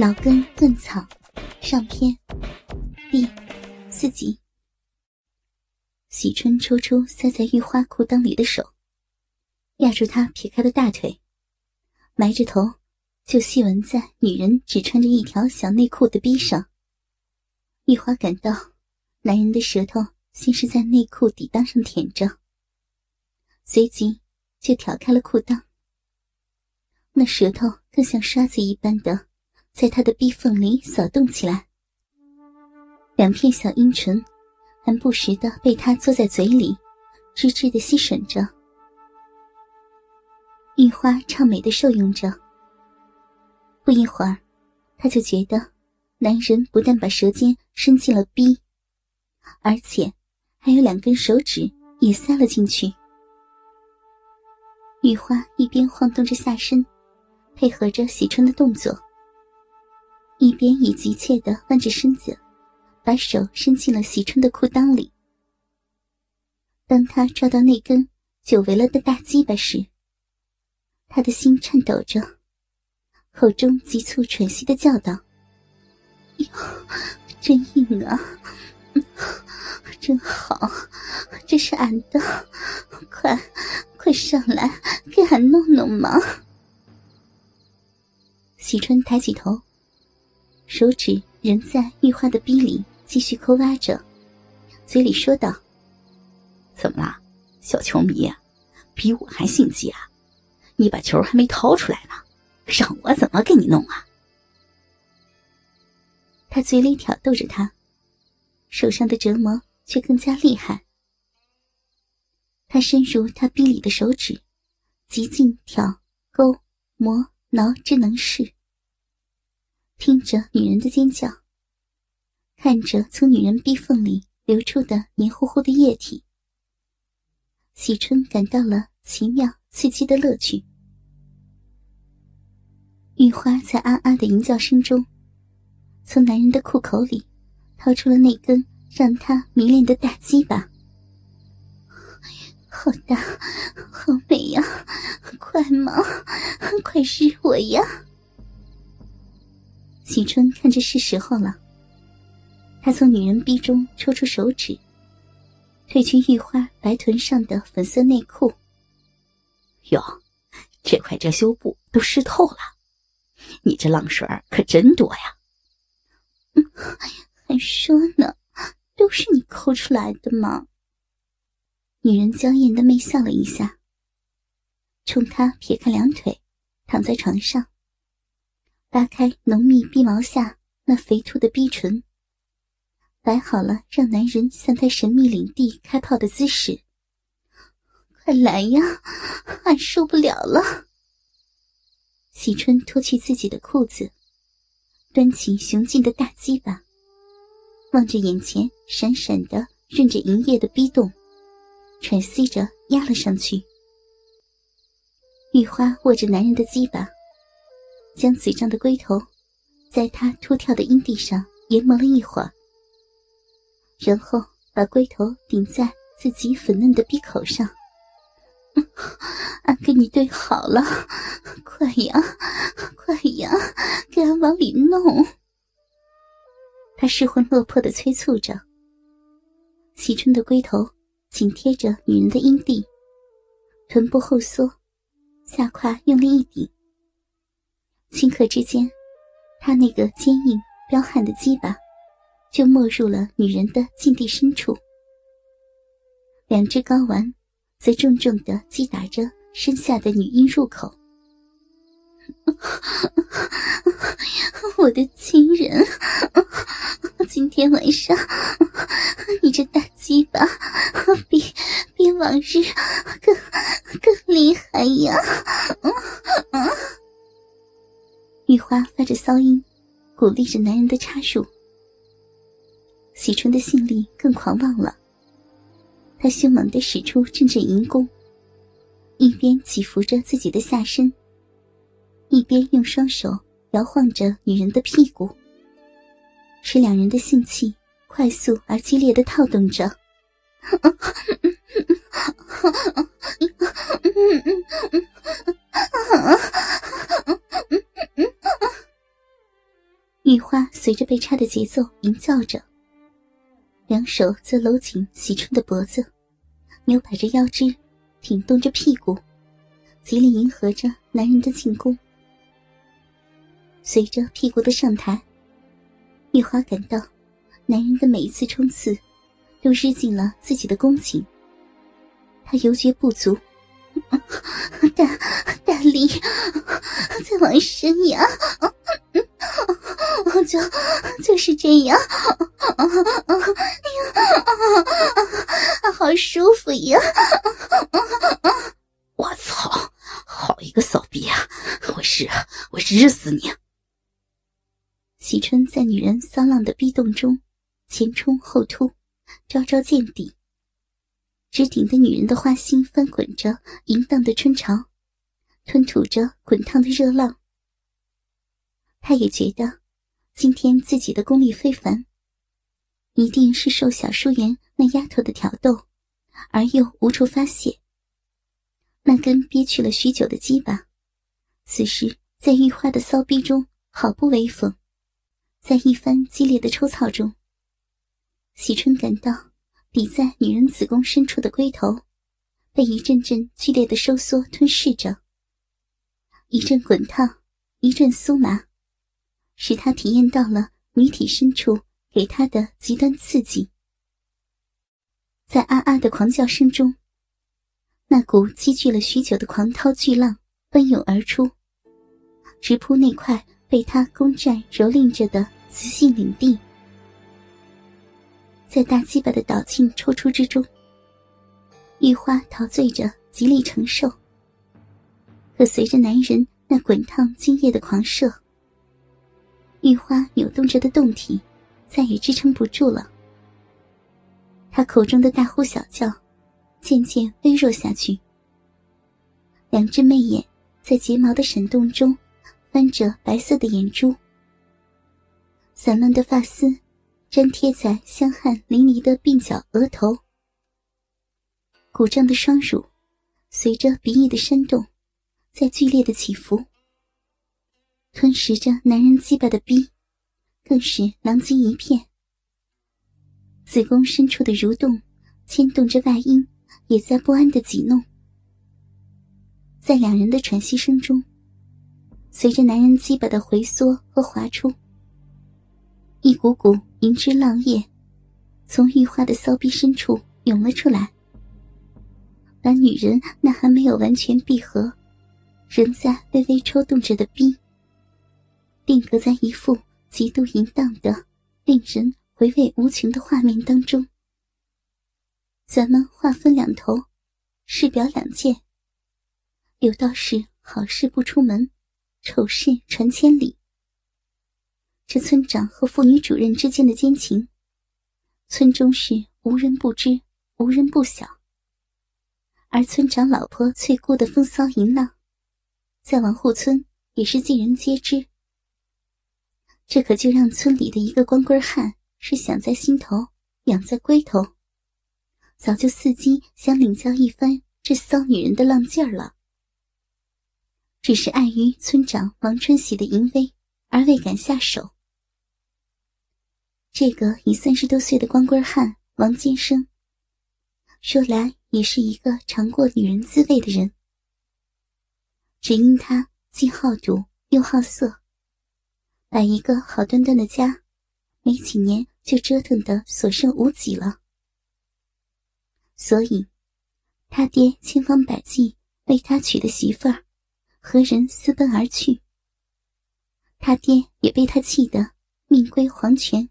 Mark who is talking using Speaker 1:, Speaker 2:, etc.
Speaker 1: 老根嫩草上篇第四集。喜春抽出塞在玉花裤裆里的手，压住她撇开的大腿，埋着头就细闻在女人只穿着一条小内裤的逼上。玉花感到男人的舌头先是在内裤底裆上舔着，随即就挑开了裤裆。那舌头更像刷子一般的，在他的逼缝里扫动起来。两片小阴唇还不时的被他嘬在嘴里，吱吱的吸吮着。玉花畅美的受用着。不一会儿，他就觉得男人不但把舌尖伸进了逼，而且还有两根手指也塞了进去。玉花一边晃动着下身。配合着喜春的动作，一边以急切的弯着身子，把手伸进了喜春的裤裆里。当他抓到那根久违了的大鸡巴时，他的心颤抖着，口中急促喘息的叫道：“哟，真硬啊，真好，这是俺的，快，快上来给俺弄弄嘛！”喜春抬起头，手指仍在玉花的逼里继续抠挖着，嘴里说道：“
Speaker 2: 怎么了，小球迷？比我还心急啊？你把球还没掏出来呢，让我怎么给你弄啊？”
Speaker 1: 他嘴里挑逗着他，手上的折磨却更加厉害。他伸入他逼里的手指，极尽挑、勾、磨、挠之能事。听着女人的尖叫，看着从女人逼缝里流出的黏糊糊的液体，喜春感到了奇妙刺激的乐趣。玉花在啊啊的吟叫声中，从男人的裤口里掏出了那根让他迷恋的大鸡巴。好大，好美呀！快嘛，快日我呀！喜春看着是时候了，他从女人逼中抽出手指，褪去玉花白臀上的粉色内裤。
Speaker 2: 哟，这块遮羞布都湿透了，你这浪水可真多呀！
Speaker 1: 还说呢，都是你抠出来的吗？女人娇艳的媚笑了一下，冲他撇开两腿，躺在床上。扒开浓密逼毛下那肥凸的逼唇，摆好了让男人向他神秘领地开炮的姿势。快来呀，俺受不了了！喜春脱去自己的裤子，端起雄劲的大鸡巴，望着眼前闪闪的润着银叶的逼洞，喘息着压了上去。玉花握着男人的鸡巴。将嘴上的龟头，在他突跳的阴蒂上研磨了一会儿，然后把龟头顶在自己粉嫩的闭口上。俺给你对好了，快呀，快呀，给俺往里弄！他失魂落魄的催促着。喜春的龟头紧贴着女人的阴蒂，臀部后缩，下胯用力一顶。顷刻之间，他那个坚硬彪悍的鸡巴就没入了女人的禁地深处，两只睾丸则重重的击打着身下的女婴入口。我的亲人，今天晚上你这大鸡巴比比往日更更厉害呀！玉花发着骚音，鼓励着男人的插入。喜春的性力更狂妄了，他凶猛地使出阵阵淫功，一边起伏着自己的下身，一边用双手摇晃着女人的屁股，使两人的性器快速而激烈的跳动着。随着被插的节奏吟叫着，两手则搂紧喜春的脖子，扭摆着腰肢，挺动着屁股，极力迎合着男人的进攻。随着屁股的上抬，玉花感到男人的每一次冲刺都日进了自己的宫颈，她犹觉不足，大大力，再往深呀！我就就是这样，哎呀，好舒服呀！
Speaker 2: 我操，好一个骚逼啊！我日，我日死你！
Speaker 1: 喜春在女人骚浪的逼动中，前冲后突，招招见底，直顶得女人的花心翻滚着淫荡的春潮，吞吐着滚烫的热浪。他也觉得，今天自己的功力非凡，一定是受小淑媛那丫头的挑逗，而又无处发泄。那根憋屈了许久的鸡巴，此时在玉花的骚逼中毫不威风。在一番激烈的抽操中，喜春感到抵在女人子宫深处的龟头被一阵阵剧烈的收缩吞噬着，一阵滚烫，一阵酥麻，使他体验到了女体深处给他的极端刺激。在啊啊的狂叫声中，那股积聚了许久的狂涛巨浪奔涌而出，直扑那块被他攻占蹂躏着的。雌性领地，在大鸡巴的导进抽出之中，玉花陶醉着，极力承受。可随着男人那滚烫精液的狂射，玉花扭动着的胴体再也支撑不住了。她口中的大呼小叫渐渐微弱下去，两只媚眼在睫毛的闪动中翻着白色的眼珠。散乱的发丝粘贴在香汗淋漓的鬓角、额头，鼓胀的双乳随着鼻翼的扇动，在剧烈的起伏，吞噬着男人鸡巴的逼，更是狼藉一片。子宫深处的蠕动牵动着外阴，也在不安的挤弄。在两人的喘息声中，随着男人鸡巴的回缩和滑出。一股股银汁浪液，从玉花的骚逼深处涌了出来，把女人那还没有完全闭合、仍在微微抽动着的逼，定格在一副极度淫荡的、令人回味无穷的画面当中。咱们话分两头，事表两件。有道是：好事不出门，丑事传千里。这村长和妇女主任之间的奸情，村中是无人不知，无人不晓。而村长老婆翠姑的风骚淫浪，在王户村也是尽人皆知。这可就让村里的一个光棍汉是想在心头，养在龟头，早就伺机想领教一番这骚女人的浪劲儿了。只是碍于村长王春喜的淫威，而未敢下手。这个已三十多岁的光棍汉王建生，说来也是一个尝过女人滋味的人。只因他既好赌又好色，把一个好端端的家，没几年就折腾得所剩无几了。所以，他爹千方百计为他娶的媳妇儿，和人私奔而去。他爹也被他气得命归黄泉。